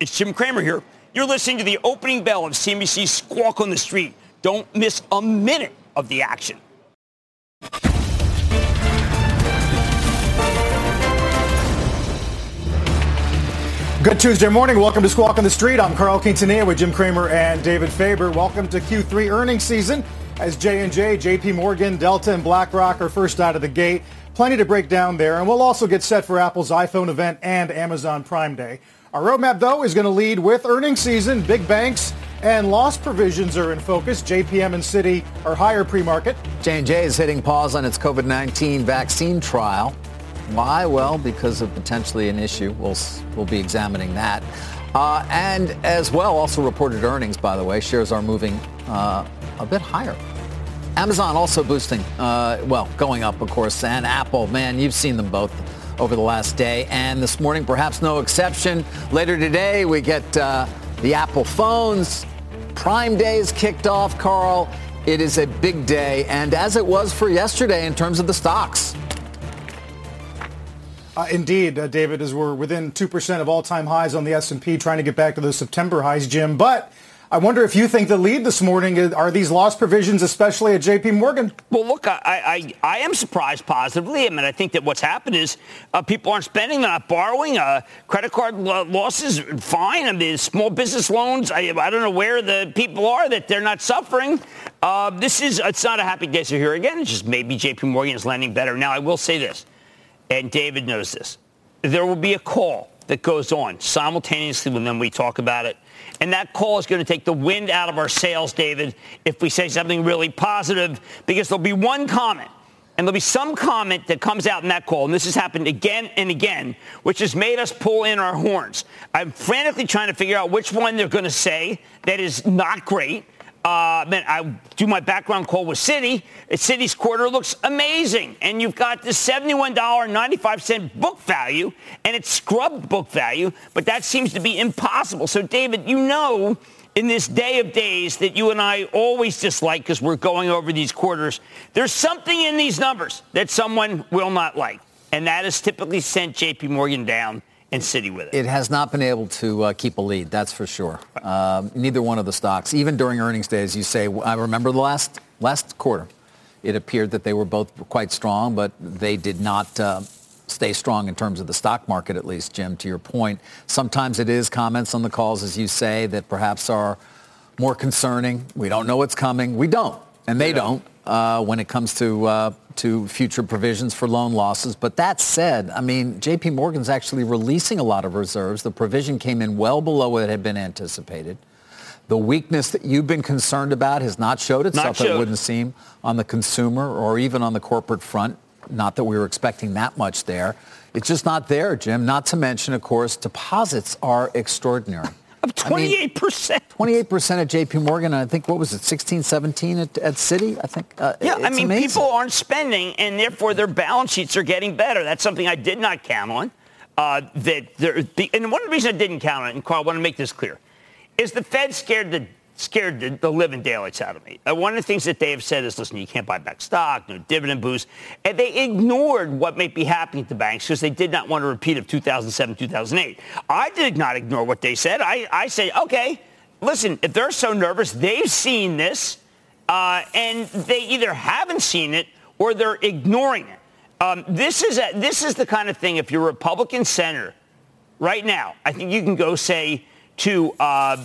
It's Jim Cramer here. You're listening to the opening bell of CNBC's Squawk on the Street. Don't miss a minute of the action. Good Tuesday morning. Welcome to Squawk on the Street. I'm Carl Quintanilla with Jim Cramer and David Faber. Welcome to Q3 earnings season as J&J, JP Morgan, Delta, and BlackRock are first out of the gate. Plenty to break down there, and we'll also get set for Apple's iPhone event and Amazon Prime Day. Our roadmap, though, is going to lead with earnings season. Big banks and loss provisions are in focus. JPM and Citi are higher pre-market. J&J is hitting pause on its COVID-19 vaccine trial. Why? Well, because of potentially an issue. We'll, we'll be examining that. Uh, and as well, also reported earnings, by the way. Shares are moving uh, a bit higher. Amazon also boosting, uh, well, going up, of course, and Apple, man, you've seen them both over the last day. And this morning, perhaps no exception. Later today, we get uh, the Apple phones. Prime Day is kicked off, Carl. It is a big day, and as it was for yesterday in terms of the stocks. Uh, indeed, uh, David, as we're within 2% of all-time highs on the S&P, trying to get back to those September highs, Jim. But I wonder if you think the lead this morning are these loss provisions, especially at J.P. Morgan. Well, look, I, I, I am surprised positively. I mean, I think that what's happened is uh, people aren't spending, they're not borrowing. Uh, credit card losses, fine. I mean, small business loans. I, I don't know where the people are that they're not suffering. Uh, this is it's not a happy day to here again. It's just maybe J.P. Morgan is lending better. Now, I will say this, and David knows this. There will be a call that goes on simultaneously when we talk about it and that call is going to take the wind out of our sails, David, if we say something really positive, because there'll be one comment. And there'll be some comment that comes out in that call, and this has happened again and again, which has made us pull in our horns. I'm frantically trying to figure out which one they're going to say that is not great uh, man, I do my background call with Citi. Citi's quarter looks amazing. And you've got the $71.95 book value, and it's scrubbed book value, but that seems to be impossible. So, David, you know in this day of days that you and I always dislike because we're going over these quarters, there's something in these numbers that someone will not like. And that has typically sent JP Morgan down and Citi with it. It has not been able to uh, keep a lead, that's for sure. Um, neither one of the stocks, even during earnings days, you say, I remember the last, last quarter, it appeared that they were both quite strong, but they did not uh, stay strong in terms of the stock market, at least, Jim, to your point. Sometimes it is comments on the calls, as you say, that perhaps are more concerning. We don't know what's coming. We don't, and they don't uh, when it comes to uh, to future provisions for loan losses. But that said, I mean, J.P. Morgan's actually releasing a lot of reserves. The provision came in well below what had been anticipated. The weakness that you've been concerned about has not showed itself, not it wouldn't seem, on the consumer or even on the corporate front. Not that we were expecting that much there. It's just not there, Jim. Not to mention, of course, deposits are extraordinary. Of 28%. 28% at JP Morgan. I think, what was it, 16, 17 at, at Citi? I think. Uh, yeah, I mean, amazing. people aren't spending, and therefore their balance sheets are getting better. That's something I did not count on. Uh, that there, and one of the reasons I didn't count on it, and Carl, I want to make this clear, is the Fed scared the scared the, the living daylights out of me. Uh, one of the things that they have said is, listen, you can't buy back stock, no dividend boost. And they ignored what may be happening to banks because they did not want to repeat of 2007, 2008. I did not ignore what they said. I, I said, okay, listen, if they're so nervous, they've seen this, uh, and they either haven't seen it or they're ignoring it. Um, this, is a, this is the kind of thing, if you're a Republican senator right now, I think you can go say to uh,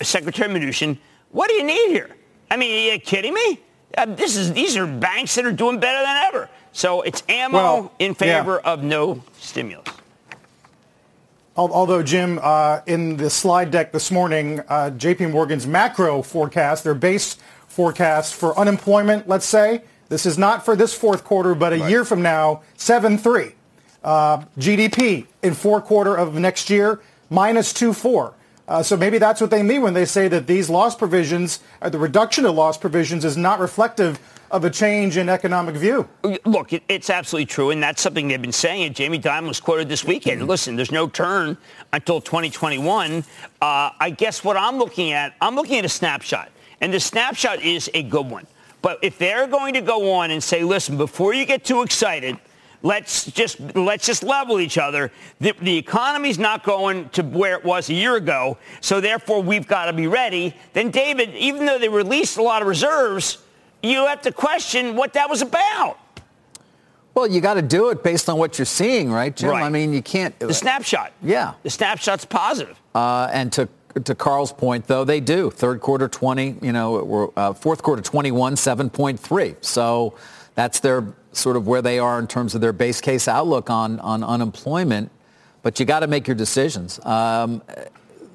Secretary Mnuchin, what do you need here? I mean, are you kidding me? Uh, this is these are banks that are doing better than ever. So it's ammo well, in favor yeah. of no stimulus. Although, Jim, uh, in the slide deck this morning, uh, J.P. Morgan's macro forecast, their base forecast for unemployment, let's say, this is not for this fourth quarter, but a right. year from now, 7.3. Uh, GDP in fourth quarter of next year, minus 2.4. Uh, so maybe that's what they mean when they say that these loss provisions, or the reduction of loss provisions, is not reflective of a change in economic view. Look, it, it's absolutely true, and that's something they've been saying. And Jamie Dimon was quoted this weekend. Listen, there's no turn until 2021. Uh, I guess what I'm looking at, I'm looking at a snapshot, and the snapshot is a good one. But if they're going to go on and say, listen, before you get too excited, let's just let's just level each other. The, the economy's not going to where it was a year ago, so therefore we've got to be ready. Then David, even though they released a lot of reserves, you have to question what that was about. Well, you got to do it based on what you're seeing, right, Jim? Right. I mean, you can't. The snapshot. Yeah. The snapshot's positive. Uh, and to to Carl's point, though, they do. Third quarter 20, you know, uh, fourth quarter 21, 7.3. So that's their sort of where they are in terms of their base case outlook on, on unemployment. But you got to make your decisions. Um,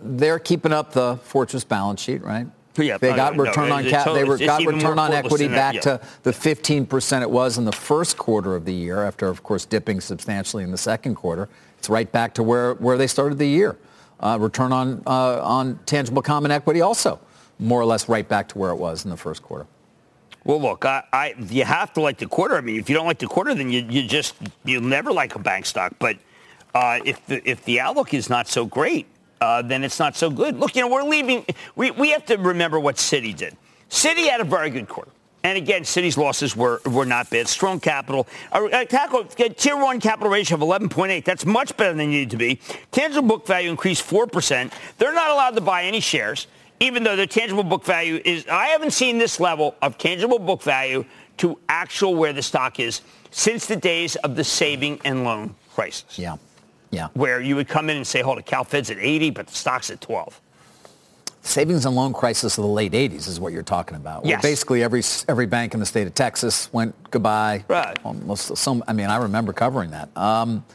they're keeping up the fortress balance sheet, right? Yeah, they got return no, on cap. They were, got return on equity back yeah. to the 15% it was in the first quarter of the year. After, of course, dipping substantially in the second quarter, it's right back to where where they started the year. Uh, return on, uh, on tangible common equity also more or less right back to where it was in the first quarter. Well, look, I, I, you have to like the quarter. I mean, if you don't like the quarter, then you, you just you'll never like a bank stock. But uh, if the if the outlook is not so great, uh, then it's not so good. Look, you know, we're leaving. We we have to remember what Citi did. Citi had a very good quarter. And again, Citi's losses were, were not bad. Strong capital. Uh, tackle, tier one capital ratio of 11.8. That's much better than they needed to be. Tangible book value increased 4%. They're not allowed to buy any shares, even though the tangible book value is, I haven't seen this level of tangible book value to actual where the stock is since the days of the saving and loan crisis. Yeah. Yeah. Where you would come in and say, hold it, CalFed's at 80, but the stock's at 12 savings and loan crisis of the late 80s is what you're talking about. Yes. basically every every bank in the state of Texas went goodbye. Right. Almost some I mean I remember covering that. Um,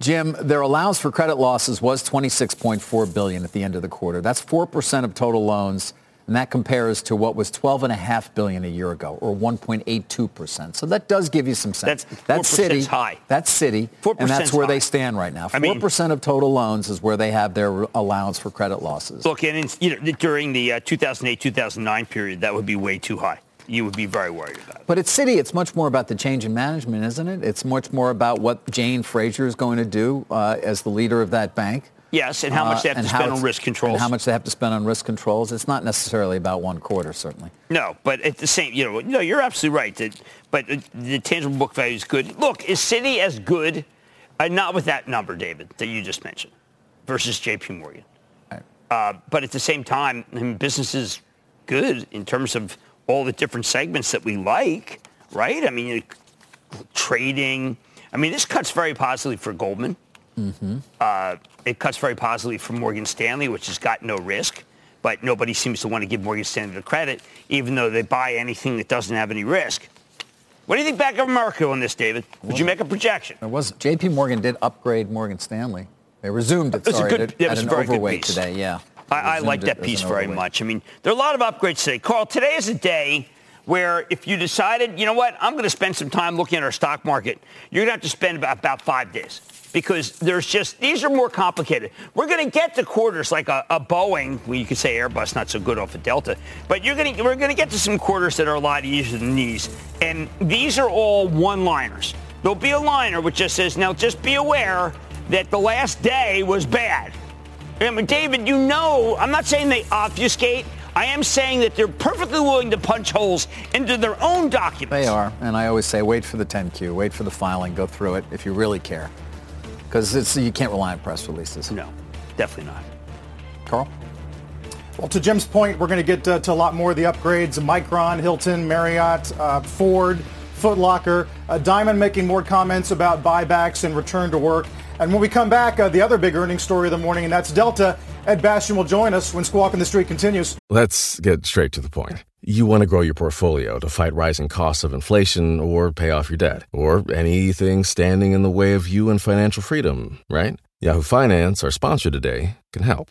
Jim, their allowance for credit losses was 26.4 billion at the end of the quarter. That's 4% of total loans and that compares to what was 12.5 billion a year ago, or 1.82 percent. So that does give you some sense. That's, that's Citi. High. That's Citi, and that's where high. they stand right now. Four percent of total loans is where they have their allowance for credit losses. Look, and in, you know, during the 2008-2009 uh, period, that would be way too high. You would be very worried about it. But at Citi, it's much more about the change in management, isn't it? It's much more about what Jane Fraser is going to do uh, as the leader of that bank. Yes, and how much they have uh, to spend on risk controls. And how much they have to spend on risk controls. It's not necessarily about one quarter, certainly. No, but at the same, you know, no, you're absolutely right. That, but the tangible book value is good. Look, is Citi as good? Uh, not with that number, David, that you just mentioned, versus J.P. Morgan. Right. Uh, but at the same time, I mean, business is good in terms of all the different segments that we like, right? I mean, trading. I mean, this cuts very positively for Goldman. Mm-hmm. Uh, it cuts very positively for Morgan Stanley, which has got no risk, but nobody seems to want to give Morgan Stanley the credit, even though they buy anything that doesn't have any risk. What do you think Bank of America on this, David? Would you make a projection? There was J.P. Morgan did upgrade Morgan Stanley. They resumed it. Sorry, good, at, at an overweight today. Yeah. I, I like that piece very much. I mean, there are a lot of upgrades today. Carl, today is a day where if you decided, you know what, I'm going to spend some time looking at our stock market, you're going to have to spend about, about five days because there's just these are more complicated. We're going to get to quarters like a, a Boeing. Well, you could say Airbus not so good off of Delta, but you're going to we're going to get to some quarters that are a lot easier than these. And these are all one-liners. There'll be a liner which just says, "Now just be aware that the last day was bad." I David, you know, I'm not saying they obfuscate. I am saying that they're perfectly willing to punch holes into their own documents. They are, and I always say, wait for the 10Q, wait for the filing, go through it if you really care because you can't rely on press releases. No, definitely not. Carl? Well, to Jim's point, we're going to get uh, to a lot more of the upgrades. Micron, Hilton, Marriott, uh, Ford, Foot Locker. Uh, Dimon making more comments about buybacks and return to work. And when we come back, uh, the other big earnings story of the morning, and that's Delta. Ed Bastian will join us when Squawk on the Street continues. Let's get straight to the point. You want to grow your portfolio to fight rising costs of inflation or pay off your debt or anything standing in the way of you and financial freedom, right? Yahoo Finance, our sponsor today, can help.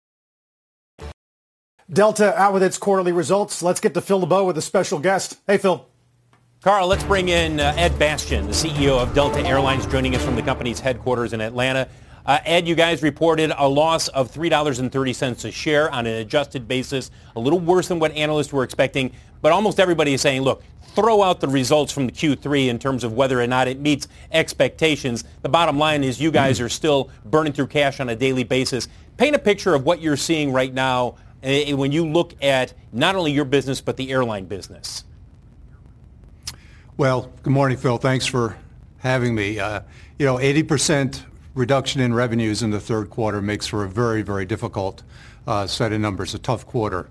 Delta out with its quarterly results. Let's get to Phil LeBeau with a special guest. Hey, Phil. Carl, let's bring in uh, Ed Bastian, the CEO of Delta Airlines, joining us from the company's headquarters in Atlanta. Uh, Ed, you guys reported a loss of $3.30 a share on an adjusted basis, a little worse than what analysts were expecting, but almost everybody is saying, look, throw out the results from the Q3 in terms of whether or not it meets expectations. The bottom line is you guys are still burning through cash on a daily basis. Paint a picture of what you're seeing right now when you look at not only your business but the airline business? Well, good morning, Phil. Thanks for having me. Uh, you know, 80% reduction in revenues in the third quarter makes for a very, very difficult uh, set of numbers, a tough quarter.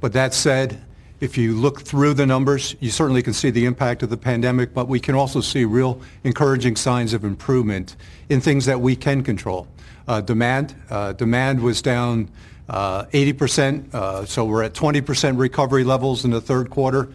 But that said, if you look through the numbers, you certainly can see the impact of the pandemic, but we can also see real encouraging signs of improvement in things that we can control. Uh, demand, demand was down 80%, uh, so we're at 20% recovery levels in the third quarter.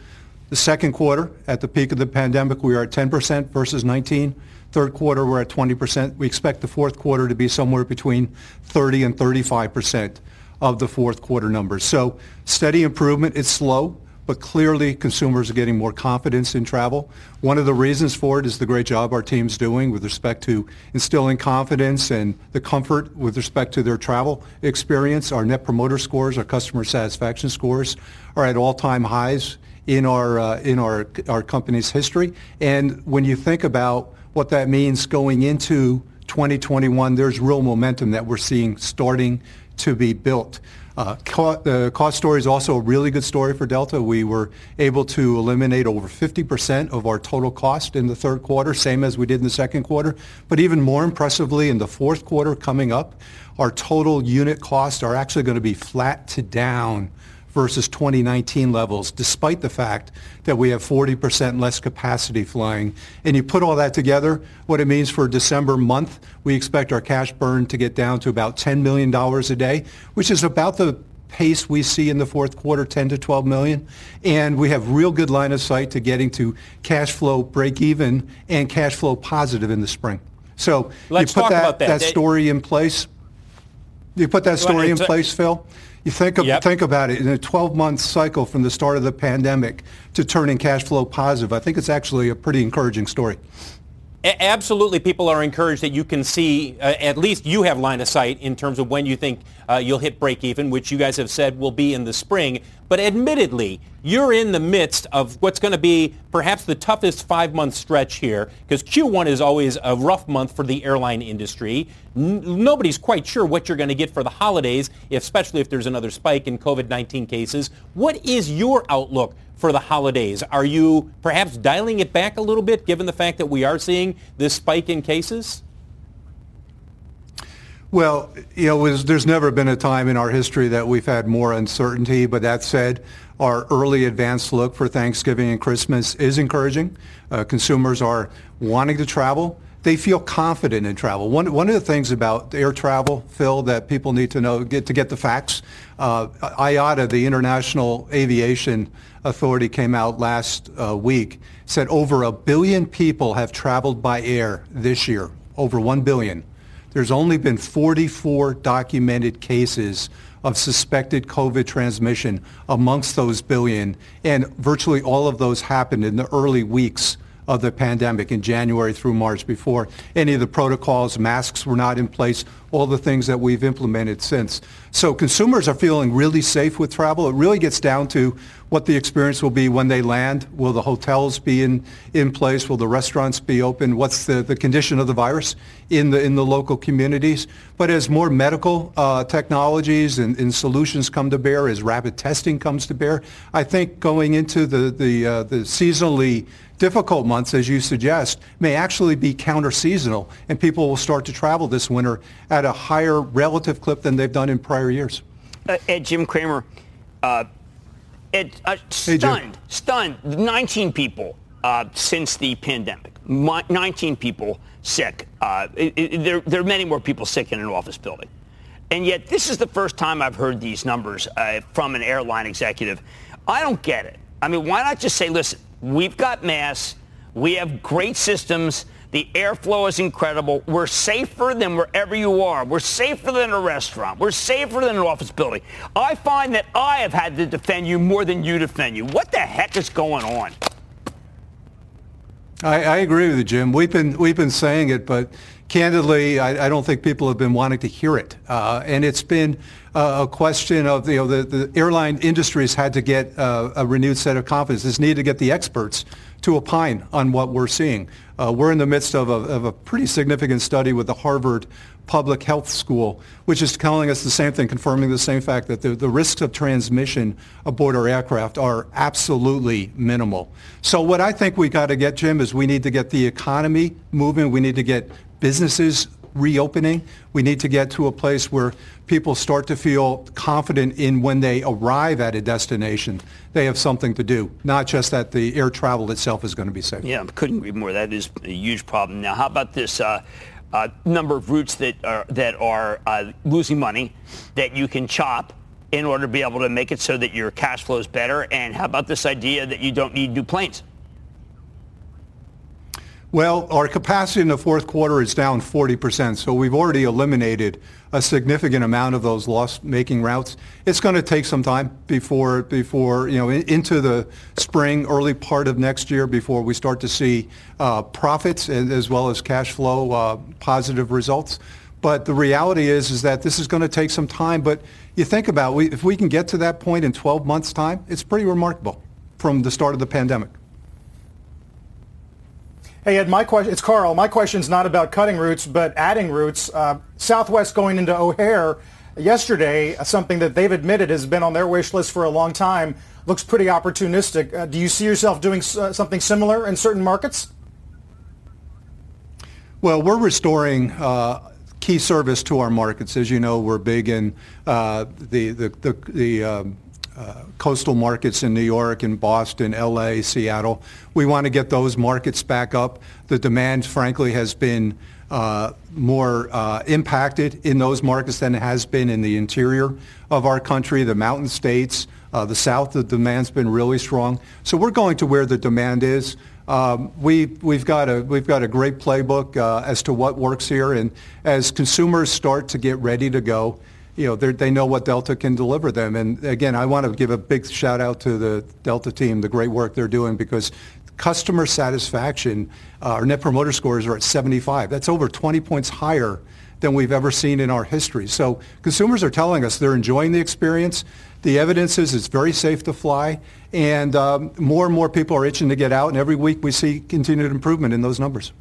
The second quarter, at the peak of the pandemic, we were at 10% versus 19. Third quarter, we're at 20%. We expect the fourth quarter to be somewhere between 30 and 35% of the fourth quarter numbers. So steady improvement. It's slow but clearly consumers are getting more confidence in travel. One of the reasons for it is the great job our team's doing with respect to instilling confidence and the comfort with respect to their travel experience. Our net promoter scores, our customer satisfaction scores are at all-time highs in our uh, in our our company's history. And when you think about what that means going into 2021, there's real momentum that we're seeing starting to be built. Uh, the cost story is also a really good story for Delta. We were able to eliminate over 50% of our total cost in the third quarter, same as we did in the second quarter. But even more impressively, in the fourth quarter coming up, our total unit costs are actually going to be flat to down versus 2019 levels, despite the fact that we have 40% less capacity flying. And you put all that together, what it means for December month, we expect our cash burn to get down to about $10 million a day, which is about the pace we see in the fourth quarter, 10 to 12 million. And we have real good line of sight to getting to cash flow break even and cash flow positive in the spring. So Let's you put that, that, that story in place. You put that story in place, Phil. You think, of, yep. think about it, in a 12-month cycle from the start of the pandemic to turning cash flow positive, I think it's actually a pretty encouraging story. Absolutely, people are encouraged that you can see, uh, at least you have line of sight in terms of when you think uh, you'll hit break even, which you guys have said will be in the spring. But admittedly, you're in the midst of what's going to be perhaps the toughest five-month stretch here, because Q1 is always a rough month for the airline industry. N- nobody's quite sure what you're going to get for the holidays, especially if there's another spike in COVID-19 cases. What is your outlook for the holidays? Are you perhaps dialing it back a little bit, given the fact that we are seeing this spike in cases? Well, you know, there's never been a time in our history that we've had more uncertainty. But that said, our early advance look for Thanksgiving and Christmas is encouraging. Uh, consumers are wanting to travel. They feel confident in travel. One, one of the things about air travel, Phil, that people need to know, get to get the facts. Uh, IATA, the International Aviation Authority, came out last uh, week, said over a billion people have traveled by air this year. Over one billion. There's only been 44 documented cases of suspected COVID transmission amongst those billion, and virtually all of those happened in the early weeks of the pandemic in January through March before any of the protocols, masks were not in place, all the things that we've implemented since. So consumers are feeling really safe with travel. It really gets down to what the experience will be when they land. Will the hotels be in, in place? Will the restaurants be open? What's the, the condition of the virus in the, in the local communities? But as more medical uh, technologies and, and, solutions come to bear, as rapid testing comes to bear, I think going into the, the, uh, the seasonally difficult months, as you suggest, may actually be counter-seasonal, and people will start to travel this winter at a higher relative clip than they've done in prior years. Uh, Ed, Jim Cramer, uh, Ed, uh, stunned, hey, stunned, 19 people uh, since the pandemic, 19 people sick. Uh, it, it, there, there, are many more people sick in an office building. And yet this is the first time I've heard these numbers uh, from an airline executive. I don't get it. I mean, why not just say, listen, We've got masks. We have great systems. The airflow is incredible. We're safer than wherever you are. We're safer than a restaurant. We're safer than an office building. I find that I have had to defend you more than you defend you. What the heck is going on? I, I agree with you, Jim. We've been we've been saying it, but candidly, I, I, don't think people have been wanting to hear it. Uh, and it's been uh, a question of, you know, the, the airline industry has had to get uh, a renewed set of confidence. It's needed to get the experts to opine on what we're seeing. Uh, we're in the midst of a, of a, pretty significant study with the Harvard Public Health School, which is telling us the same thing, confirming the same fact that the, the risks of transmission aboard our aircraft are absolutely minimal. So what I think we got to get, Jim, is we need to get the economy moving. We need to get businesses reopening. We need to get to a place where people start to feel confident in when they arrive at a destination, they have something to do, not just that the air travel itself is going to be safe. Yeah, couldn't agree more. That is a huge problem. Now, how about this uh, uh, number of routes that are, that are uh, losing money that you can chop in order to be able to make it so that your cash flow is better? And how about this idea that you don't need new planes? Well, our capacity in the fourth quarter is down 40%, so we've already eliminated a significant amount of those loss-making routes. It's going to take some time before, you know, into the spring, early part of next year before we start to see uh, profits as well as cash flow uh, positive results. But the reality is, is that this is going to take some time. But you think about, if we can get to that point in 12 months' time, it's pretty remarkable from the start of the pandemic. Hey, Ed, my question, it's Carl. My question is not about cutting routes, but adding routes. Uh, Southwest going into O'Hare yesterday, uh, something that they've admitted has been on their wish list for a long time, looks pretty opportunistic. Uh, do you see yourself doing uh, something similar in certain markets? Well, we're restoring uh, key service to our markets. As you know, we're big in the, the, the, the um, uh, coastal markets in New York and Boston, LA, Seattle. We want to get those markets back up. The demand, frankly, has been uh, more uh, impacted in those markets than it has been in the interior of our country, the mountain states. Uh, the south, the demand's been really strong. So we're going to where the demand is. Um, we, we've, got a, we've got a great playbook uh, as to what works here. And as consumers start to get ready to go, you know, they know what Delta can deliver them. And again, I want to give a big shout out to the Delta team, the great work they're doing because customer satisfaction, uh, our net promoter scores are at 75. That's over 20 points higher than we've ever seen in our history. So consumers are telling us they're enjoying the experience. The evidence is it's very safe to fly, and um, more and more people are itching to get out, and every week we see continued improvement in those numbers.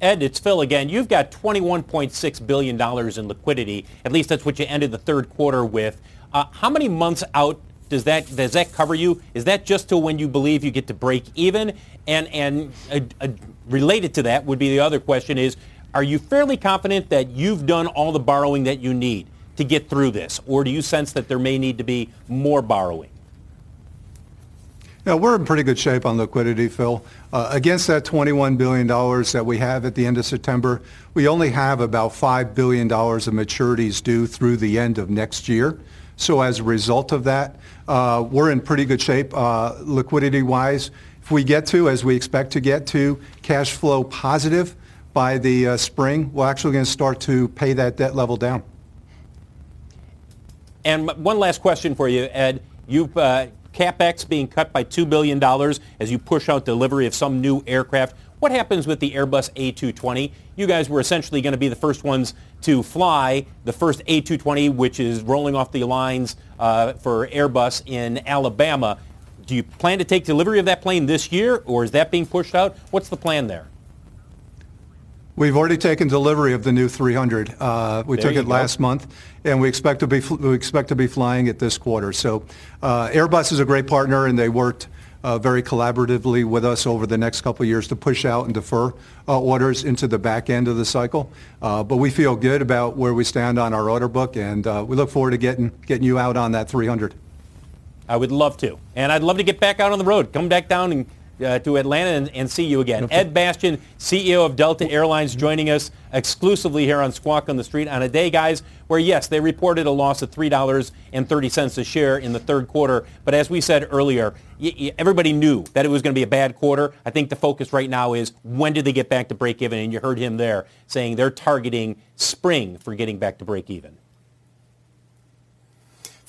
Ed, it's Phil again. You've got $21.6 billion in liquidity. At least that's what you ended the third quarter with. Uh, how many months out does that does that cover you? Is that just to when you believe you get to break even? And and uh, uh, related to that would be the other question is, are you fairly confident that you've done all the borrowing that you need to get through this, or do you sense that there may need to be more borrowing? Yeah, we're in pretty good shape on liquidity, Phil. Uh, against that $21 billion that we have at the end of September, we only have about $5 billion of maturities due through the end of next year. So as a result of that, uh, we're in pretty good shape uh, liquidity-wise. If we get to, as we expect to get to, cash flow positive by the spring, we're actually going to start to pay that debt level down. And one last question for you, Ed. You've CapEx being cut by $2 billion as you push out delivery of some new aircraft. What happens with the Airbus A220? You guys were essentially going to be the first ones to fly the first A220, which is rolling off the lines uh, for Airbus in Alabama. Do you plan to take delivery of that plane this year, or is that being pushed out? What's the plan there? We've already taken delivery of the new 300. Uh, we There took it go. last month, and we expect to be we expect to be flying it this quarter. So, uh, Airbus is a great partner, and they worked uh, very collaboratively with us over the next couple of years to push out and defer uh, orders into the back end of the cycle. Uh, but we feel good about where we stand on our order book, and uh, we look forward to getting getting you out on that 300. I would love to. And I'd love to get back out on the road, come back down and, uh, to Atlanta and, and see you again. Ed Bastian, CEO of Delta Airlines, joining us exclusively here on Squawk on the Street on a day, guys, where, yes, they reported a loss of $3.30 a share in the third quarter. But as we said earlier, y- y- everybody knew that it was going to be a bad quarter. I think the focus right now is when do they get back to break even? And you heard him there saying they're targeting spring for getting back to break even.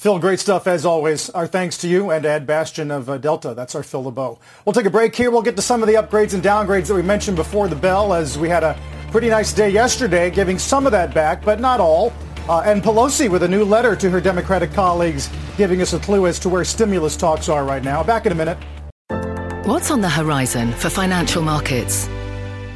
Phil, great stuff as always. Our thanks to you and Ed Bastian of uh, Delta. That's our Phil LeBeau. We'll take a break here. We'll get to some of the upgrades and downgrades that we mentioned before the bell as we had a pretty nice day yesterday, giving some of that back, but not all. Uh, and Pelosi with a new letter to her Democratic colleagues giving us a clue as to where stimulus talks are right now. Back in a minute. What's on the horizon for financial markets?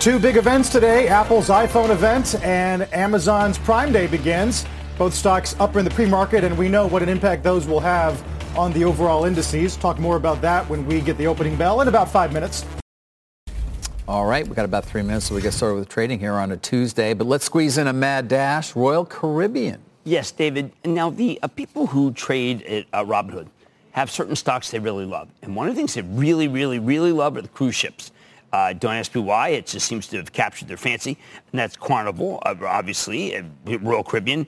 Two big events today Apple's iPhone event and Amazon's Prime Day begins. Both stocks up in the pre market, and we know what an impact those will have on the overall indices. Talk more about that when we get the opening bell in about five minutes. All right, we've got about three minutes, so we get started with trading here on a Tuesday. But let's squeeze in a mad dash. Royal Caribbean. Yes, David. Now, the uh, people who trade at uh, Robinhood have certain stocks they really love. And one of the things they really, really, really love are the cruise ships. Uh, don't ask me why. It just seems to have captured their fancy. And that's Carnival, obviously, Royal Caribbean,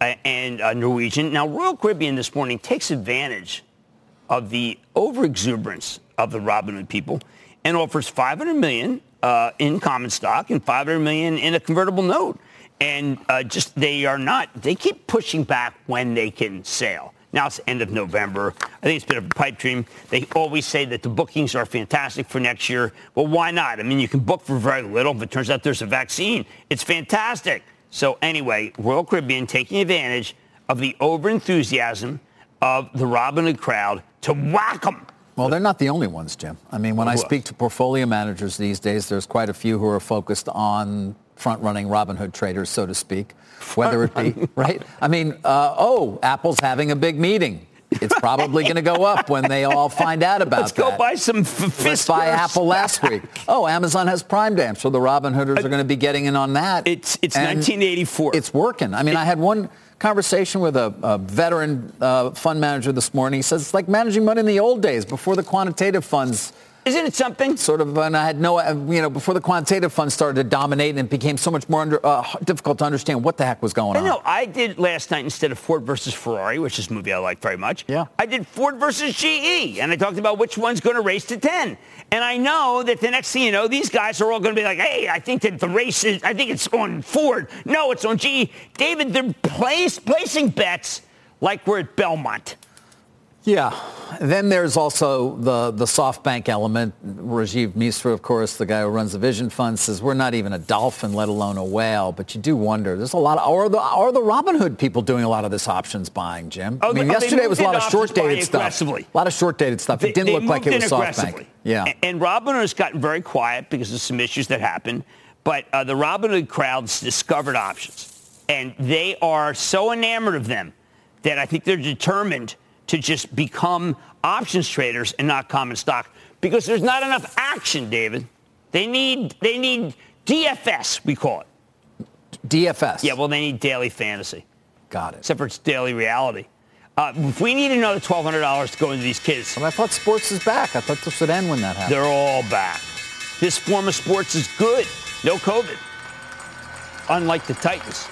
uh, and uh, Norwegian. Now, Royal Caribbean this morning takes advantage of the overexuberance of the Robinhood people and offers 500 million uh, in common stock and 500 million in a convertible note. And uh, just they are not. They keep pushing back when they can sail. Now it's end of November. I think it's been a pipe dream. They always say that the bookings are fantastic for next year. Well, why not? I mean, you can book for very little. If it turns out there's a vaccine, it's fantastic. So anyway, Royal Caribbean taking advantage of the overenthusiasm of the Robinhood crowd to whack them. Well, they're not the only ones, Jim. I mean, when I speak to portfolio managers these days, there's quite a few who are focused on front-running Robinhood traders, so to speak, whether it be, right? I mean, uh, oh, Apple's having a big meeting. It's probably going to go up when they all find out about Let's that. go buy some f- Let's buy. Apple last week. Oh, Amazon has Prime Day, so the Robin Robinhooders are going to be getting in on that. It's it's And 1984. It's working. I mean, I had one conversation with a, a veteran uh, fund manager this morning. He says it's like managing money in the old days before the quantitative funds Isn't it something? sort of, and I had no, uh, you know, before the quantitative funds started to dominate and it became so much more under, uh, difficult to understand what the heck was going on. I know. I did last night instead of Ford versus Ferrari, which is a movie I like very much. Yeah. I did Ford versus GE, and I talked about which one's going to race to 10. And I know that the next thing you know, these guys are all going to be like, hey, I think that the race is, I think it's on Ford. No, it's on GE. David, they're place, placing bets like we're at Belmont. Yeah. Then there's also the, the SoftBank element. Rajeev Misra, of course, the guy who runs the Vision Fund, says we're not even a dolphin, let alone a whale. But you do wonder. There's a lot of, or the, or the Robinhood people doing a lot of this options buying, Jim. Oh, I mean, they- yesterday was a lot of moved into options short-dated stuff. A lot of short-dated stuff. They- it didn't look like it was SoftBank. Yeah. A- And Robinhood has gotten very quiet because of some issues that happened. But uh, the Robinhood crowds discovered options. And they are so enamored of them that I think they're determined to just become options traders and not common stock because there's not enough action, David. They need, they need DFS, we call it. DFS. Yeah, well, they need daily fantasy, Got it. except for it's daily reality. Uh, if we need another $1,200 to go into these kids, But I thought sports is back. I thought this would end when that happened. They're all back. This form of sports is good. No COVID. Unlike the Titans.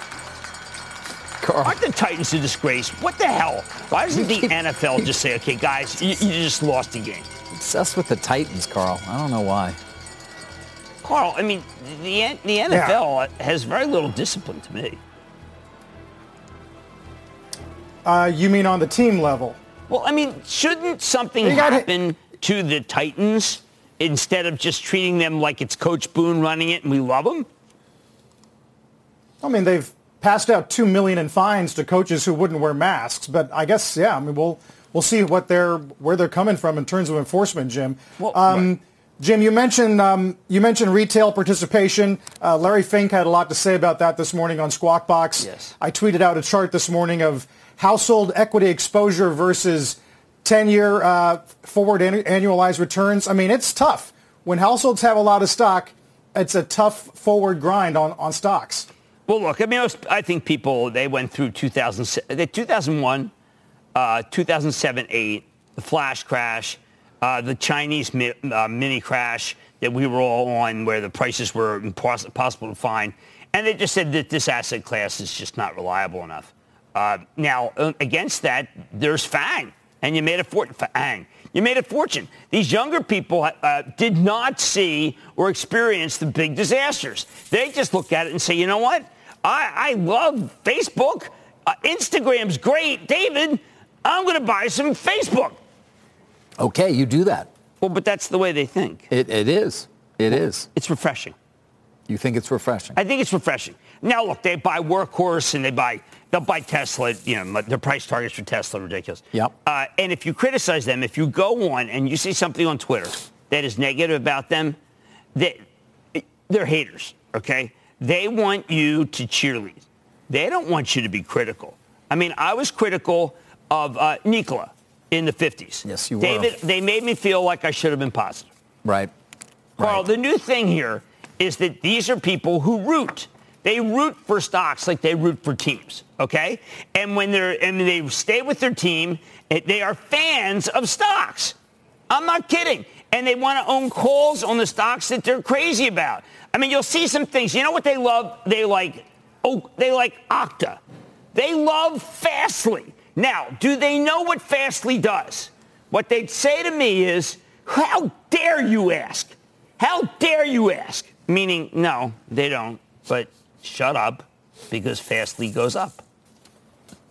Carl. Aren't the Titans a disgrace? What the hell? Why doesn't the NFL just say, okay, guys, you, you just lost a game? Obsessed with the Titans, Carl. I don't know why. Carl, I mean, the, the NFL has very little discipline to me. Uh, you mean on the team level? Well, I mean, shouldn't something You got it. happen to the Titans instead of just treating them like it's Coach Boone running it and we love them? I mean, they've passed out two million in fines to coaches who wouldn't wear masks. But I guess, yeah, I mean, we'll we'll see what they're where they're coming from in terms of enforcement, Jim. Well, um, right. Jim, you mentioned um, you mentioned retail participation. Uh, Larry Fink had a lot to say about that this morning on Squawk Box. Yes. I tweeted out a chart this morning of household equity exposure versus 10-year uh, forward annu- annualized returns. I mean, it's tough when households have a lot of stock. It's a tough forward grind on, on stocks. Well, look, I mean, I, was, I think people, they went through 2000, 2001, uh, 2007, 8, the flash crash, uh, the Chinese mi- uh, mini crash that we were all on where the prices were impos- impossible to find. And they just said that this asset class is just not reliable enough. Uh, now, against that, there's FANG, and you made a fortune. FANG. You made a fortune. These younger people uh, did not see or experience the big disasters. They just look at it and say, you know what? I, I love Facebook. Uh, Instagram's great. David, I'm going to buy some Facebook. Okay, you do that. Well, but that's the way they think. It, it is. It is. It's refreshing. You think it's refreshing? I think it's refreshing. Now, look, they buy Workhorse and they buy they'll buy Tesla. You know, their price targets for Tesla are ridiculous. Yep. Uh, and if you criticize them, if you go on and you see something on Twitter that is negative about them, they, they're haters. Okay, they want you to cheerlead. They don't want you to be critical. I mean, I was critical of uh, Nikola in the 50s. Yes, you were. They made me feel like I should have been positive. Right. Carl, Right. the new thing here is that these are people who root. They root for stocks like they root for teams, okay? And when they're and they stay with their team, eh, they are fans of stocks. I'm not kidding. And they want to own calls on the stocks that they're crazy about. I mean, you'll see some things. You know what they love? They like oh, they like Okta. They love Fastly. Now, do they know what Fastly does? What they'd say to me is, how dare you ask? How dare you ask? Meaning, no, they don't. But shut up because Fastly goes up.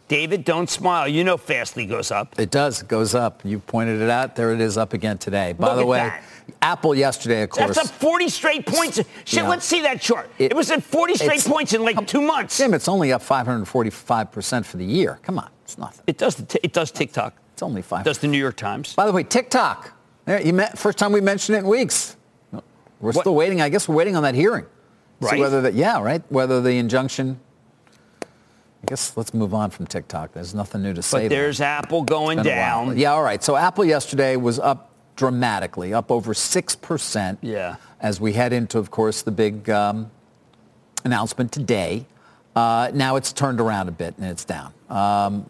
David, don't smile. You know Fastly goes up. It does. It goes up. You pointed it out. There it is up again today. By Look the way, that. Apple yesterday, of course. That's up 40 straight points. Shit, Yeah. let's see that chart. It, It- was at 40 straight points in like two months. Jim, it's only up 545% for the year. Come on. It's nothing. It does. The t- it does TikTok. It's only five. Does the New York Times? By the way, TikTok. There, you met, first time we mentioned it in weeks. We're What? still waiting. I guess we're waiting on that hearing. See Right. whether that, yeah, right. Whether the injunction. I guess let's move on from TikTok. There's nothing new to say. But there. there's Apple going Been a while. down. Yeah, all right. So Apple yesterday was up dramatically, up over 6%. Yeah. As we head into, of course, the big um, announcement today. Uh, now it's turned around a bit and it's down. Um,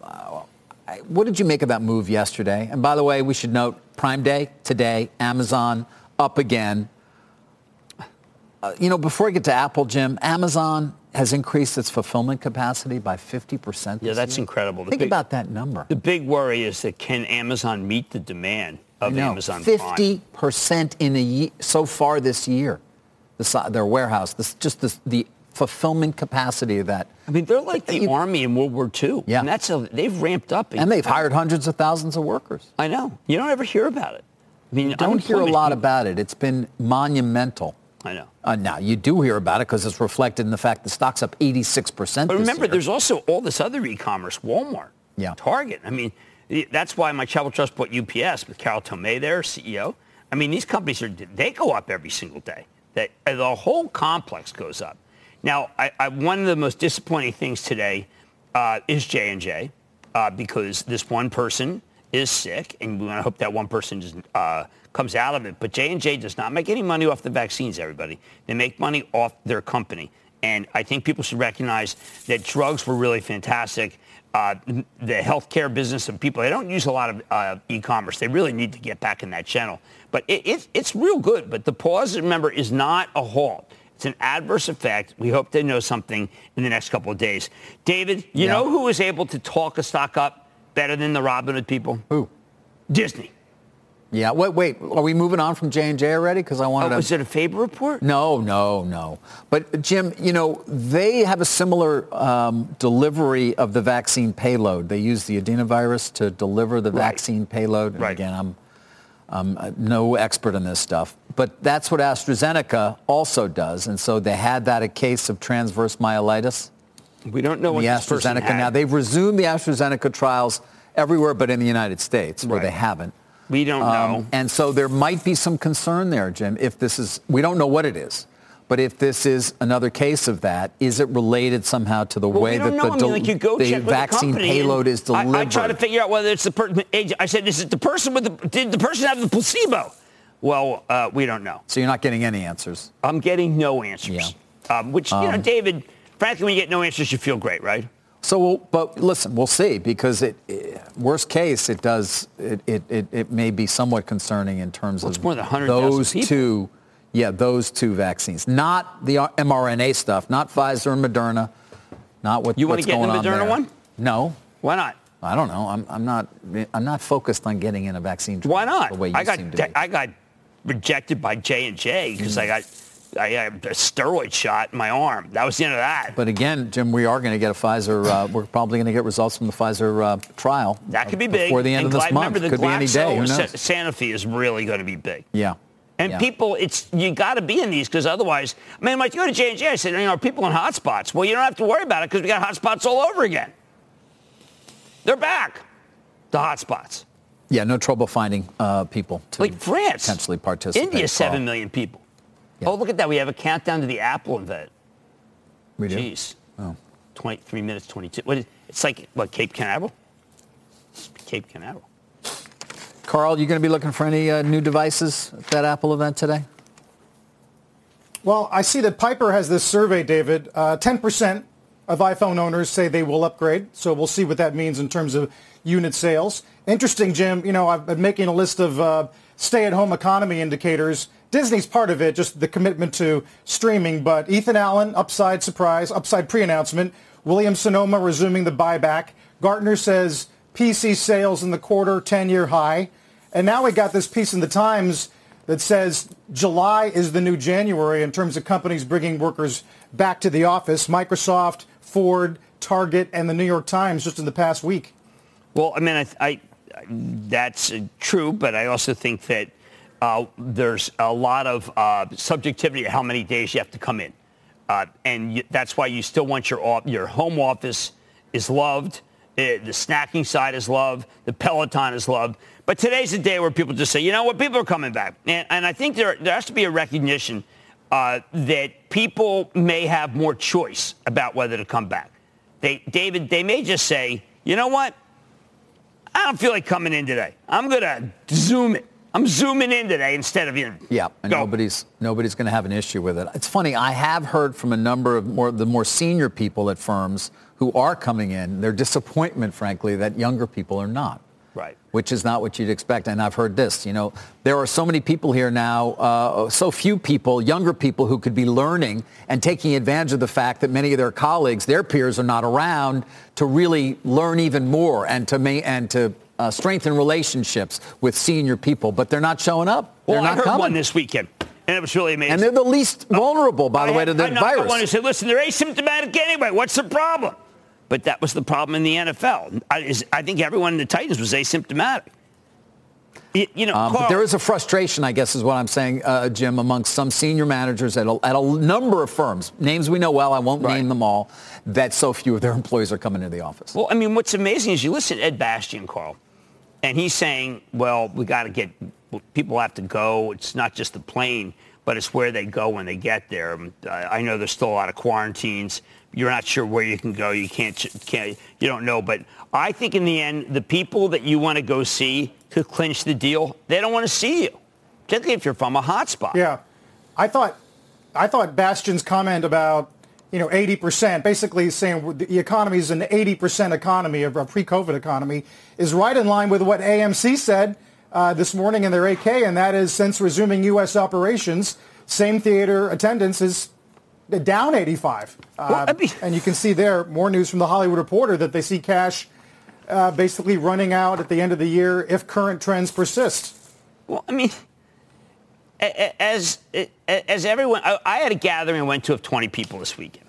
what did you make of that move yesterday? And by the way, we should note Prime Day today, Amazon up again. Uh, you know, before I get to Apple, Jim, Amazon has increased its fulfillment capacity by 50%. Yeah, that's year. incredible. The Think big- about that number. The big worry is that can Amazon meet the demand of No, Amazon Prime? 50% in a ye- so far this year. The, their warehouse, this, just this, the fulfillment capacity of that. I mean, they're like the You- army in World War II. Yeah. and that's a, they've ramped up. And they've hired hundreds of thousands of workers. I know. You don't ever hear about it. I mean, you Don't hear a lot about it. It's been monumental. I know. Uh, now, you do hear about it because it's reflected in the fact the stock's up 86% But this remember, there's also all this other e-commerce, Walmart, Yeah. Target. I mean, that's why my Travel Trust bought UPS with Carol Tomé there, CEO. I mean, these companies are they go up every single day. That the whole complex goes up. Now, I, I, one of the most disappointing things today uh, is J and J uh, because this one person is sick, and we want to hope that one person just, uh, comes out of it. But J and J does not make any money off the vaccines. Everybody, they make money off their company. And I think people should recognize that drugs were really fantastic. Uh, the healthcare business and people, they don't use a lot of uh, e-commerce. They really need to get back in that channel. But it, it, it's real good. But the pause, remember, is not a halt. It's an adverse effect. We hope they know something in the next couple of days. David, you Yeah. know who was able to talk a stock up better than the Robinhood people? Who? Disney. Yeah, wait, wait. Are we moving on from J&J already? Because I Oh, wanted to... was it a favor report? No, no, no. But Jim, you know, they have a similar um, delivery of the vaccine payload. They use the adenovirus to deliver the Right. vaccine payload. And Right. again, I'm, I'm no expert in this stuff. But that's what AstraZeneca also does. And so they had that a case of transverse myelitis. We don't know what the AstraZeneca. Now, they've resumed the AstraZeneca trials everywhere but in the United States, where Right. they haven't. We don't know. Um, and so there might be some concern there, Jim, if this is, we don't know what it is, but if this is another case of that, is it related somehow to the Well, way that know. the, I mean, like the vaccine the payload is delivered? I, I try to figure out whether it's the person. I said, is it the person with the? Did the person have the placebo? Well, uh, we don't know. so you're not getting any answers. I'm getting no answers. Um, which you know, David. Frankly, when you get no answers, you feel great, right? So, we'll, but listen, we'll see because it, it- worst case, it does, it, it, it, it may be somewhat concerning in terms Well, of more than 100,000 those two, yeah, those two vaccines, not the mRNA stuff, not Pfizer and Moderna, not what, You wanna what's get in the on Moderna there. one? No, Why not? I don't know. I'm, I'm not. I'm not focused on getting in a vaccine. Why not? The way you I got seem to be. I got rejected by J and J because I got I had a steroid shot in my arm. That was the end of that. But again, Jim, we are going to get a Pfizer. Uh, we're probably going to get results from the Pfizer uh, trial. that could be big. before the end and of this Gla- month. Remember, the Could be any day. Who Glaxo knows? Sa- Sanofi is really going to be big. Yeah. And Yeah. people, it's you got to be in these because otherwise, I mean, like you go to J and J, I said, you know, are people in hotspots? Well, you don't have to worry about it because we got hotspots all over again. They're back, the hotspots. Yeah. No trouble finding uh, people to Like France, potentially participate. India, seven million people. Yeah. Oh, look at that! We have a countdown to the Apple event. We do. Jeez, Oh. 23 minutes, 22. What is, it's like what Cape Canaveral? Cape Canaveral. Carl, you going to be looking for any uh, new devices at that Apple event today? Well, I see that Piper has this survey, David. Uh, 10% of iPhone owners say they will upgrade, so we'll see what that means in terms of unit sales. Interesting, Jim. You know, I've been making a list of uh, stay-at-home economy indicators. Disney's part of it, just the commitment to streaming. But Ethan Allen, upside surprise, upside pre-announcement. William Sonoma resuming the buyback. Gartner says PC sales in the quarter 10-year high. And now we got this piece in the Times that says July is the new January in terms of companies bringing workers back to the office. Microsoft, Ford, Target, and the New York Times just in the past week. Well, I mean, I, I that's uh, true, but I also think that uh, there's a lot of uh, subjectivity to how many days you have to come in, uh, and you, that's why you still want your off, your home office is loved, uh, the snacking side is loved, the Peloton is loved. But today's a day where people just say, you know what, people are coming back, and, and I think there there has to be a recognition uh, that people may have more choice about whether to come back. They, David, they may just say, you know what. I don't feel like coming in today. I'm going to zoom it. I'm zooming in today instead of in. Yeah, and Go. nobody's nobody's going to have an issue with it. It's funny. I have heard from a number of more the more senior people at firms who are coming in. Their disappointment, frankly, that younger people are not. Right. Which is not what you'd expect. And I've heard this. You know, there are so many people here now, uh, so few people, younger people, who could be learning and taking advantage of the fact that many of their colleagues, their peers, are not around to really learn even more and to ma- and to uh, strengthen relationships with senior people. But they're not showing up. Well, they're not I heard coming. one this weekend. And it was really amazing. And they're the least vulnerable, by the I way, to had- the I virus. I one who said, listen, they're asymptomatic anyway. What's the problem? But that was the problem in the NFL. I, is, I think everyone in the Titans was asymptomatic. You, you know, Um, but there is a frustration, I guess, is what I'm saying, uh, Jim, amongst some senior managers at a, at a number of firms, names we know well, I won't name them all, that so few of their employees are coming into the office. Well, I mean, what's amazing is you listen to Ed Bastian, Carl, and he's saying, well, we got to get, people have to go. It's not just the plane, but it's where they go when they get there. Um, I know there's still a lot of quarantines. You're not sure where you can go. You can't, can't, you don't know. But I think in the end, the people that you want to go see to clinch the deal, they don't want to see you, particularly if you're from a hotspot. Yeah, I thought, I thought Bastian's comment about you know 80%, basically saying the economy is an 80% economy, of a pre-COVID economy, is right in line with what AMC said uh, this morning in their 8K, and that is since resuming U.S. operations, same theater attendance is down 85. Uh, and you can see there more news from the Hollywood Reporter that they see cash uh, basically running out at the end of the year if current trends persist. Well, I mean, as as everyone, I, had a gathering I went to of 20 people this weekend,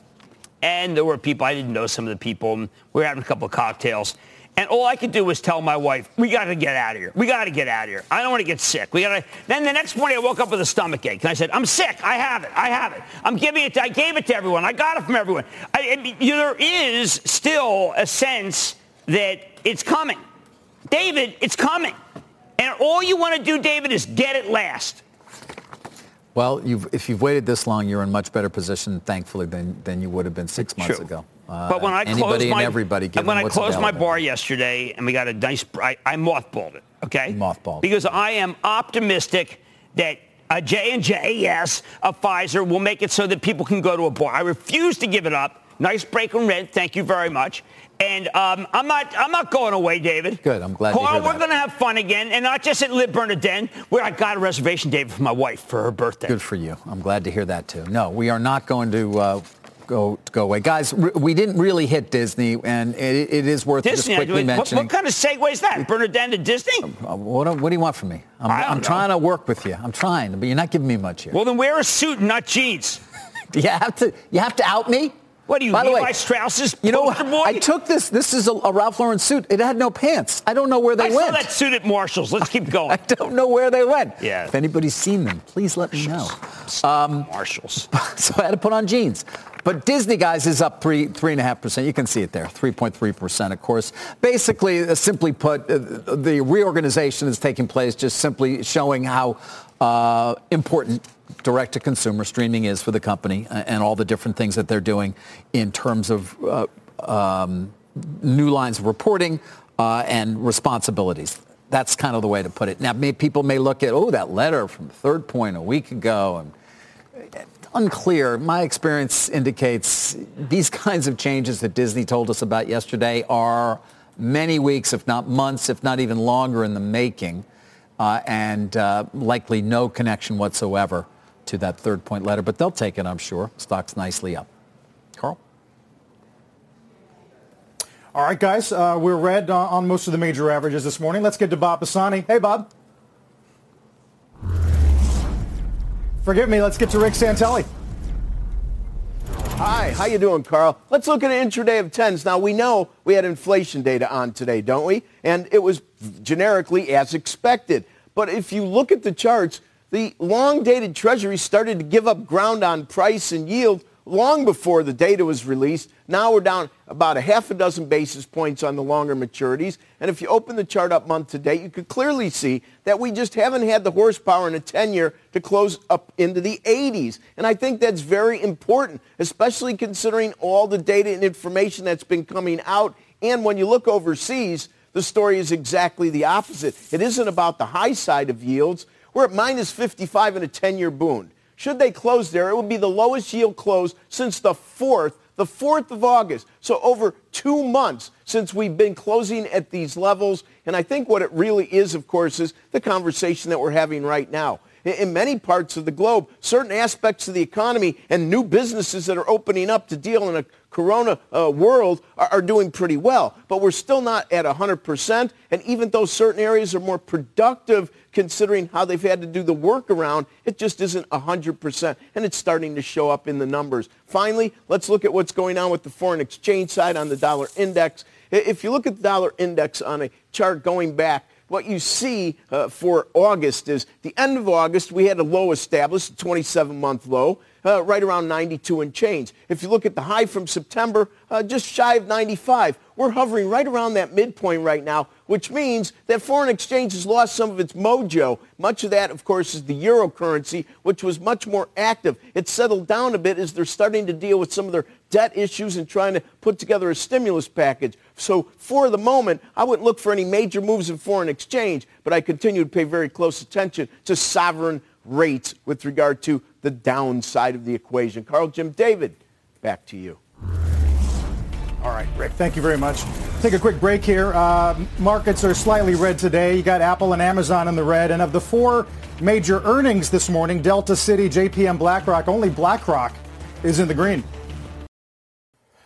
and there were people I didn't know some of the people. We were having a couple of cocktails, and all I could do was tell my wife, "We got to get out of here. We got to get out of here. I don't want to get sick. We got to." Then the next morning, I woke up with a stomach ache, and I said, "I'm sick. I have it. I have it. I'm giving it. To, I gave it to everyone. I got it from everyone." I, there is still a sense that it's coming, David. It's coming, and all you want to do, David, is get it last. Well, you've, if you've waited this long, you're in much better position, thankfully, than, than you would have been six months True. ago. Uh, But when I closed my everybody, when I closed my bar yesterday and we got a nice, I, I mothballed it. Okay, mothballed because I am optimistic that a J and J, yes, a Pfizer will make it so that people can go to a bar. I refuse to give it up. Nice break in rent. Thank you very much. And um, I'm not I'm not going away, David. Good. I'm glad Carl, we're going to have fun again, and not just at Le Bernardin, where I got a reservation, David, for my wife for her birthday. Good for you. I'm glad to hear that too. No, we are not going to uh, go to go away, guys. r- We didn't really hit Disney, and it, it is worth Disney. just quickly what, mentioning. what kind of segue is that? Bernardin to Disney? Uh, what, do- what do you want from me? I'm, I'm trying to work with you. I'm trying, but you're not giving me much here. Well, then wear a suit and not jeans. Do you have to? You have to out me? What are you, By the way, Strauss's You know, boy? I took this. This is a, a Ralph Lauren suit. It had no pants. I don't know where they I went. saw that suit at Marshall's. Let's keep going. I don't know where they went. Yeah. If anybody's seen them, please let me know. Um, Marshalls. so I had to put on jeans. But Disney, guys, is up three, three and a half percent. You can see it there, 3.3 percent, of course. Basically, uh, simply put, uh, the reorganization is taking place, just simply showing how uh, important direct-to-consumer streaming is for the company uh, and all the different things that they're doing in terms of uh, um, new lines of reporting uh, and responsibilities. That's kind of the way to put it. Now, may, people may look at, oh, that letter from Third Point a week ago, and unclear. My experience indicates these kinds of changes that Disney told us about yesterday are many weeks, if not months, if not even longer in the making, uh, and uh, likely no connection whatsoever to that third point letter. But they'll take it, I'm sure. Stock's nicely up. Carl? All right, guys, uh, we're red on, on most of the major averages this morning. Let's get to Bob Pisani. Hey, Bob. Forgive me. Let's get to Rick Santelli. Hi, how you doing, Carl? Let's look at an intraday of 10s. Now, we know we had inflation data on today, don't we? And it was generically as expected. But if you look at the charts, the long-dated treasury started to give up ground on price and yield long before the data was released. Now we're down about a half a dozen basis points on the longer maturities. And if you open the chart up month to date, you could clearly see that we just haven't had the horsepower in a 10-year to close up into the 80s. And I think that's very important, especially considering all the data and information that's been coming out. And when you look overseas, the story is exactly the opposite. It isn't about the high side of yields. We're at minus 55 in a 10-year bund. Should they close there, it would be the lowest yield close since the 4th, the 4th of August. So over two months since we've been closing at these levels. And I think what it really is, of course, is the conversation that we're having right now. In many parts of the globe. Certain aspects of the economy and new businesses that are opening up to deal in a corona uh, world are, are, doing pretty well. But we're still not at 100%. And even though certain areas are more productive considering how they've had to do the workaround, it just isn't 100%. And it's starting to show up in the numbers. Finally, let's look at what's going on with the foreign exchange side on the dollar index. If you look at the dollar index on a chart going back, what you see uh, for August is the end of August, we had a low established, a 27-month low uh, right around 92 and change. If you look at the high from September, uh, just shy of 95. We're hovering right around that midpoint right now, which means that foreign exchange has lost some of its mojo. Much of that, of course, is the euro currency, which was much more active. It's settled down a bit as they're starting to deal with some of their debt issues and trying to put together a stimulus package. So for the moment, I wouldn't look for any major moves in foreign exchange, but I continue to pay very close attention to sovereign rates with regard to the downside of the equation. Carl, Jim, David, back to you. All right, Rick, thank you very much. Take a quick break here. Uh, markets are slightly red today. You got Apple and Amazon in the red. And of the four major earnings this morning, Delta Citi, JPM, BlackRock, only BlackRock is in the green.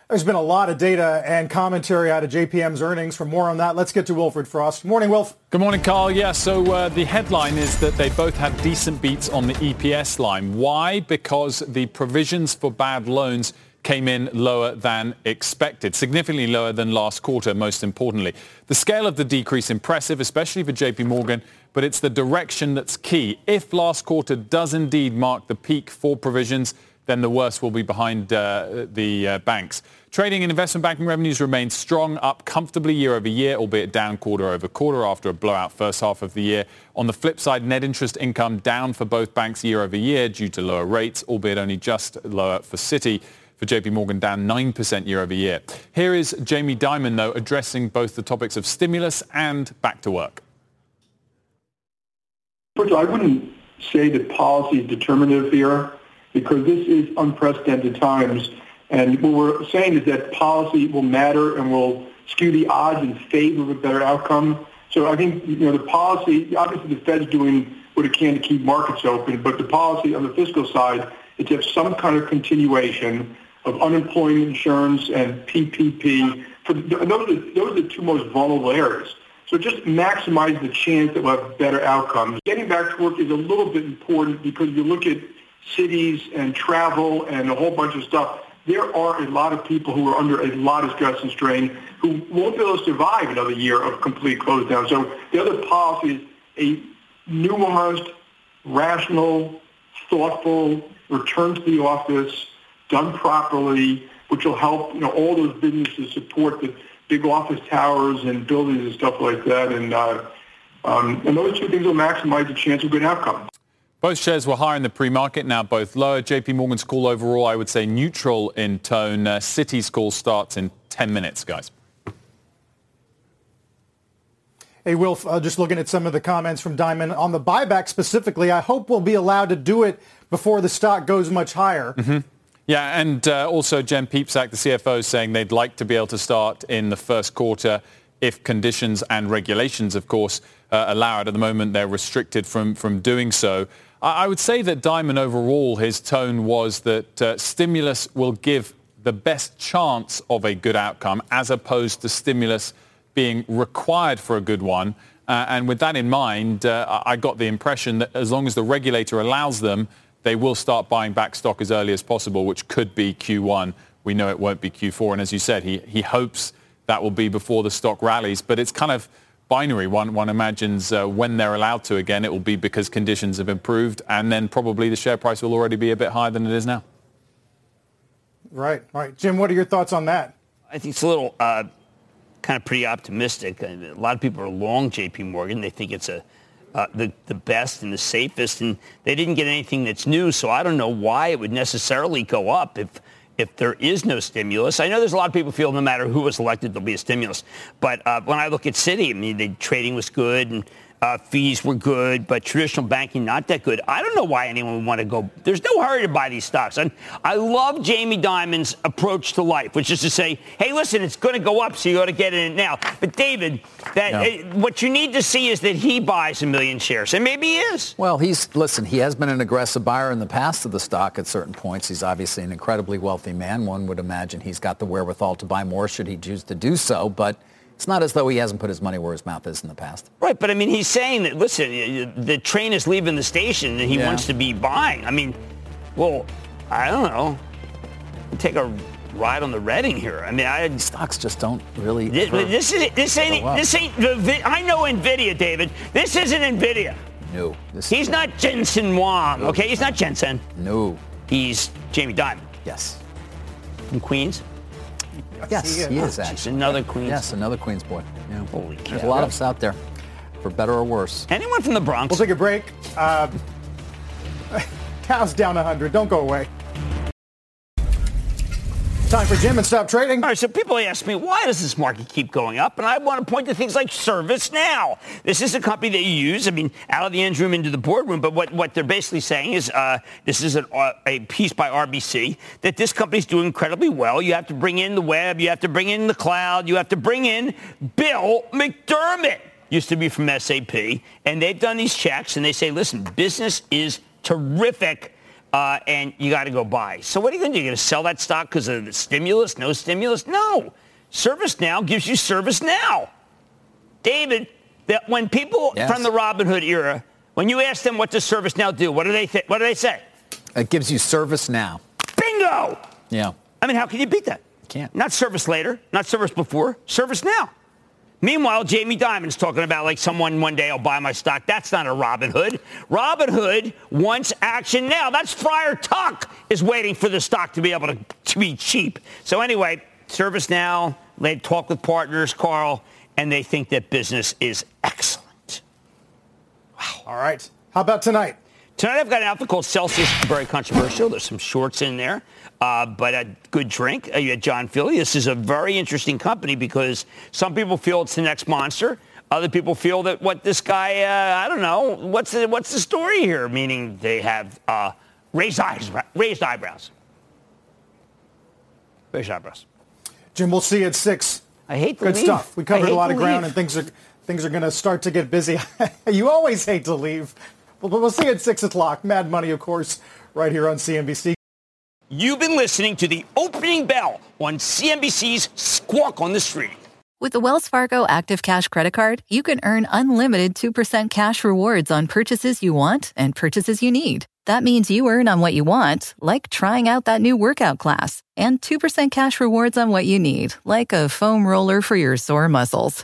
There's been a lot of data and commentary out of JPM's earnings. For more on that, let's get to Wilfred Frost. Morning, Wilf. Good morning, Carl. Yeah, so uh, the headline is that they both had decent beats on the EPS line. Why? Because the provisions for bad loans came in lower than expected, significantly lower than last quarter, most importantly. The scale of the decrease impressive, especially for JP Morgan, but it's the direction that's key. If last quarter does indeed mark the peak for provisions, then the worst will be behind uh, the uh, banks. Trading and investment banking revenues remain strong, up comfortably year over year, albeit down quarter over quarter after a blowout first half of the year. On the flip side, net interest income down for both banks year over year due to lower rates, albeit only just lower for Citi. For JP Morgan, down 9% year over year. Here is Jamie Dimon, though, addressing both the topics of stimulus and back to work. First I wouldn't say that policy is determinative here because this is unprecedented times. And what we're saying is that policy will matter and will skew the odds in favor of a better outcome. So I think you know the policy. Obviously, the Fed's doing what it can to keep markets open, but the policy on the fiscal side is to have some kind of continuation of unemployment insurance and PPP. For those, are, those are the two most vulnerable areas. So just maximize the chance that we'll have better outcomes. Getting back to work is a little bit important because you look at cities and travel and a whole bunch of stuff, there are a lot of people who are under a lot of stress and strain who won't be able to survive another year of complete close down. So the other policy is a nuanced, rational, thoughtful return to the office done properly, which will help you know all those businesses support the big office towers and buildings and stuff like that. And uh, um, and those two things will maximize the chance of good outcome. Both shares were higher in the pre-market, now both lower. JP Morgan's call overall, I would say neutral in tone. Uh, Citi's call starts in 10 minutes, guys. Hey, Wilf, uh, just looking at some of the comments from Dimon on the buyback specifically, I hope we'll be allowed to do it before the stock goes much higher. Mm-hmm. Yeah, and uh, also Jen Piepszak, the CFO, saying they'd like to be able to start in the first quarter if conditions and regulations, of course, uh, allow it. At the moment, they're restricted from, from doing so. I would say that Dimon overall, his tone was that uh, stimulus will give the best chance of a good outcome as opposed to stimulus being required for a good one. Uh, and with that in mind, uh, I got the impression that as long as the regulator allows them, they will start buying back stock as early as possible, which could be Q1. We know it won't be Q4. And as you said, he, he hopes that will be before the stock rallies. But it's kind of binary. One, one imagines uh, when they're allowed to again, it will be because conditions have improved, and then probably the share price will already be a bit higher than it is now. Right, right. Jim, what are your thoughts on that? I think it's a little uh, kind of pretty optimistic. A lot of people are long J.P. Morgan. They think it's a uh, the, the best and the safest, and they didn't get anything that's new. So I don't know why it would necessarily go up if if there is no stimulus. I know there's a lot of people feel no matter who was elected, there'll be a stimulus. But uh, when I look at Citi, I mean, the trading was good, and uh, fees were good, but traditional banking not that good. I don't know why anyone would want to go. There's no hurry to buy these stocks. And I love Jamie Dimon's approach to life, which is to say, hey, listen, it's going to go up, so you got to get in it now. But David, that No. uh, what you need to see is that he buys a million shares, and maybe he is. Well, he's listen. He has been an aggressive buyer in the past of the stock at certain points. He's obviously an incredibly wealthy man. One would imagine he's got the wherewithal to buy more should he choose to do so. But it's not as though he hasn't put his money where his mouth is in the past. Right, but I mean, he's saying that, listen, the train is leaving the station and he Yeah. wants to be buying. I mean, well, I don't know. Take a ride on the Reading here. I mean, I stocks just don't really. This, this is this ain't this ain't. the I know Nvidia, David. This isn't Nvidia. No. This He's not Jensen Huang. Okay, he's not Jensen. No. He's Jamie Dimon. Yes. From Queens. Yes, he is Oh, actually. geez, another Queens. Yes, another Queens boy. Yeah. Holy There's a lot of us out there, for better or worse. Anyone from the Bronx? We'll take a break. Uh, Dow's down 100. Don't go away. Time for Jim and stop trading. All right, so people ask me, why does this market keep going up? And I want to point to things like ServiceNow. This is a company that you use, I mean, out of the end room into the boardroom. But what, what they're basically saying is uh, this is an, uh, a piece by RBC that this company's doing incredibly well. You have to bring in the web. You have to bring in the cloud. You have to bring in Bill McDermott. Used to be from SAP. And they've done these checks and they say, listen, business is terrific uh, and you got to go buy. So what are you going to do? You're going to sell that stock because of the stimulus? No stimulus? No. ServiceNow gives you service now. David, that when people Yes. from the Robinhood era, when you ask them what does ServiceNow do, what do they th- what do they say? It gives you service now. Bingo! Yeah. I mean, how can you beat that? Can't. Not service later, not service before, service now. Meanwhile, Jamie Dimon's talking about like someone one day will buy my stock. That's not a Robin Hood. Robin Hood wants action now. That's Friar Tuck is waiting for the stock to be able to, to be cheap. So anyway, ServiceNow. They talk with partners, Carl, and they think that business is excellent. Wow. All right. How about tonight? Tonight I've got an outfit called Celsius. Very controversial. There's some shorts in there, uh, but a good drink. Uh, you had John Fieldly. This is a very interesting company because some people feel it's the next monster. Other people feel that what this guy, uh, I don't know, what's the, what's the story here? Meaning they have uh, raised, eyes, raised eyebrows. Raised eyebrows. Jim, we'll see you at 6. I hate to Good leave. stuff. We covered a lot of ground and things are things are going to start to get busy. you always hate to leave. But we'll see you at 6 o'clock. Mad Money, of course, right here on CNBC. You've been listening to the opening bell on CNBC's Squawk on the Street. With the Wells Fargo Active Cash Credit Card, you can earn unlimited 2% cash rewards on purchases you want and purchases you need. That means you earn on what you want, like trying out that new workout class, and 2% cash rewards on what you need, like a foam roller for your sore muscles.